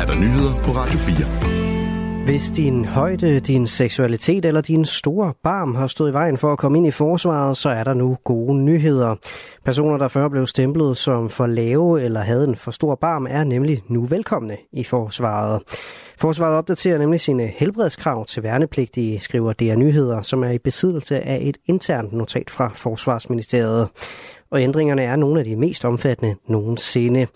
er der nyheder på Radio 4. Hvis din højde, din seksualitet eller din store barm har stået i vejen for at komme ind i forsvaret, så er der nu gode nyheder. Personer, der før blev stemplet som for lave eller havde en for stor barm, er nemlig nu velkomne i forsvaret. Forsvaret opdaterer nemlig sine helbredskrav til værnepligtige, skriver DR Nyheder, som er i besiddelse af et internt notat fra Forsvarsministeriet. Og ændringerne er nogle af de mest omfattende nogensinde.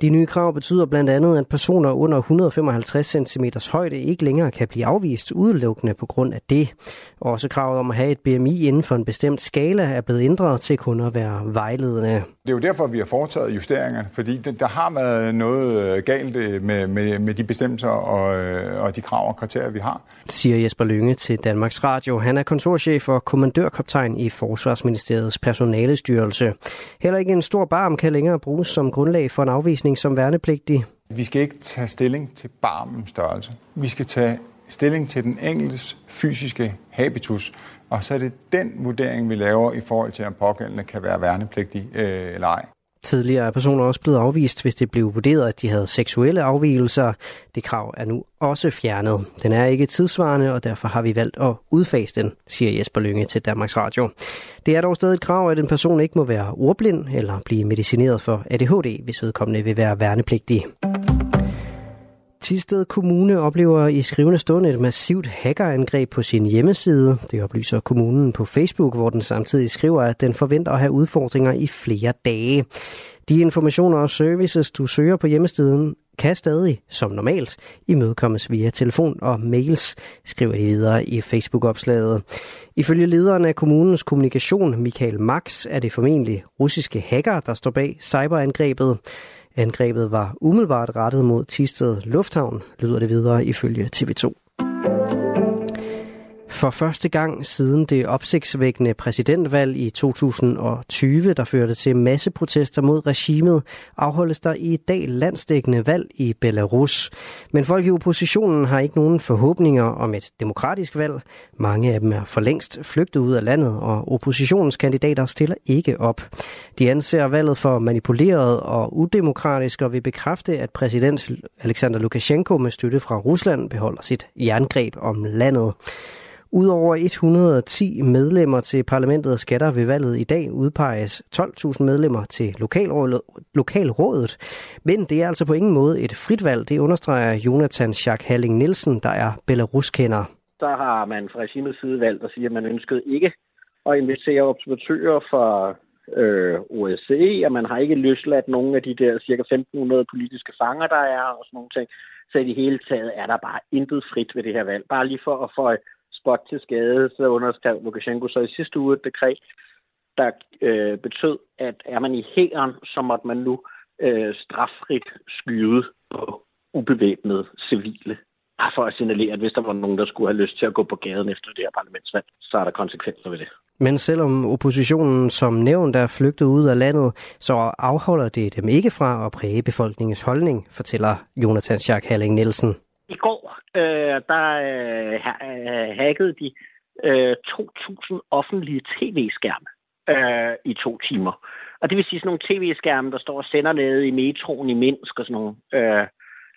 De nye krav betyder blandt andet, at personer under 155 cm højde ikke længere kan blive afvist udelukkende på grund af det. Også kravet om at have et BMI inden for en bestemt skala er blevet ændret til kun at være vejledende. Det er jo derfor, vi har foretaget justeringerne, fordi der har været noget øh, galt øh, med, med, med de bestemmelser og, øh, og de krav og kriterier, vi har. Siger Jesper Lynge til Danmarks Radio. Han er kontorchef og kommandørkaptajn i Forsvarsministeriets personalestyrelse. Heller ikke en stor barm kan længere bruges som grundlag for en afvisning som værnepligtig. Vi skal ikke tage stilling til barmens størrelse. Vi skal tage stilling til den enkeltes fysiske habitus, og så er det den vurdering, vi laver i forhold til, om pågældende kan være værnepligtig øh, eller ej. Tidligere er personer også blevet afvist, hvis det blev vurderet, at de havde seksuelle afvielser. Det krav er nu også fjernet. Den er ikke tidsvarende, og derfor har vi valgt at udfase den, siger Jesper Lynge til Danmarks Radio. Det er dog stadig et krav, at en person ikke må være ordblind eller blive medicineret for ADHD, hvis vedkommende vil være værnepligtig. Tisted Kommune oplever i skrivende stund et massivt hackerangreb på sin hjemmeside. Det oplyser kommunen på Facebook, hvor den samtidig skriver, at den forventer at have udfordringer i flere dage. De informationer og services, du søger på hjemmesiden, kan stadig, som normalt, imødekommes via telefon og mails, skriver de videre i Facebook-opslaget. Ifølge lederen af kommunens kommunikation, Michael Max, er det formentlig russiske hacker, der står bag cyberangrebet. Angrebet var umiddelbart rettet mod Tisted Lufthavn, lyder det videre ifølge TV2. For første gang siden det opsigtsvækkende præsidentvalg i 2020, der førte til masseprotester mod regimet, afholdes der i dag landsdækkende valg i Belarus. Men folk i oppositionen har ikke nogen forhåbninger om et demokratisk valg. Mange af dem er for længst flygtet ud af landet, og oppositionens kandidater stiller ikke op. De anser valget for manipuleret og udemokratisk og vil bekræfte, at præsident Alexander Lukashenko med støtte fra Rusland beholder sit jerngreb om landet. Udover 110 medlemmer til parlamentet og skatter ved valget i dag udpeges 12.000 medlemmer til lokalrådet, lokalrådet. Men det er altså på ingen måde et frit valg, det understreger Jonathan Schack Halling Nielsen, der er Belarus-kender. Der har man fra regimets side valgt at sige, at man ønskede ikke at invitere observatører fra øh, OSCE, og man har ikke løsladt nogen af de der cirka 1.500 politiske fanger, der er, og sådan nogle ting. Så i det hele taget er der bare intet frit ved det her valg. Bare lige for at få spot til skade, så underskrev Lukashenko så i sidste uge et dekret, der øh, betød, at er man i hæren, så måtte man nu øh, straffrit skyde på ubevæbnede civile. Bare for at signalere, at hvis der var nogen, der skulle have lyst til at gå på gaden efter det her parlamentsvalg, så er der konsekvenser ved det. Men selvom oppositionen som nævnt er flygtet ud af landet, så afholder det dem ikke fra at præge befolkningens holdning, fortæller Jonathan Schack Halling Nielsen. I går, øh, der øh, øh, hackede de øh, 2.000 offentlige tv-skærme øh, i to timer. Og det vil sige sådan nogle tv-skærme, der står og sender nede i metroen i Minsk og sådan nogle øh,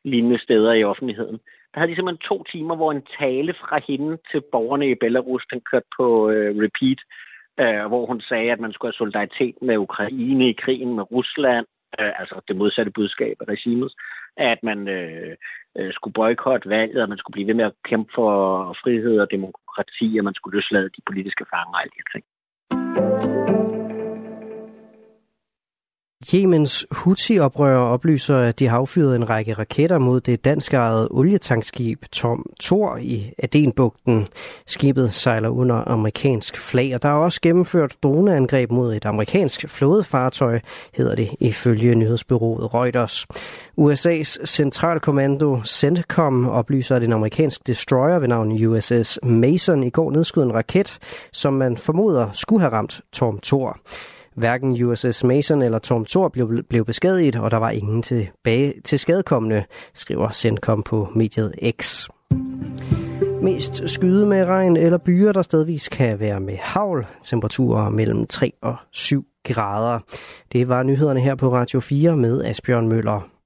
lignende steder i offentligheden. Der havde de simpelthen to timer, hvor en tale fra hende til borgerne i Belarus, den kørte på øh, repeat, øh, hvor hun sagde, at man skulle have solidaritet med Ukraine i krigen med Rusland, øh, altså det modsatte budskab af regimet, at man øh, øh, skulle boykotte valget, at man skulle blive ved med at kæmpe for frihed og demokrati, at man skulle løslade de politiske fanger og alle de her ting. Jemens Houthi-oprører oplyser, at de har affyret en række raketter mod det danskejede olietankskib Tom Thor i Adenbugten. Skibet sejler under amerikansk flag, og der er også gennemført droneangreb mod et amerikansk flådefartøj, hedder det ifølge nyhedsbyrået Reuters. USA's centralkommando CENTCOM oplyser, at en amerikansk destroyer ved navn USS Mason i går nedskød en raket, som man formoder skulle have ramt Tom Thor. Hverken USS Mason eller Tom Thor blev, blev beskadiget, og der var ingen tilbage til skadekommende, skriver Sendkom på mediet X. Mest skyde med regn eller byer, der stedvis kan være med havl. Temperaturer mellem 3 og 7 grader. Det var nyhederne her på Radio 4 med Asbjørn Møller.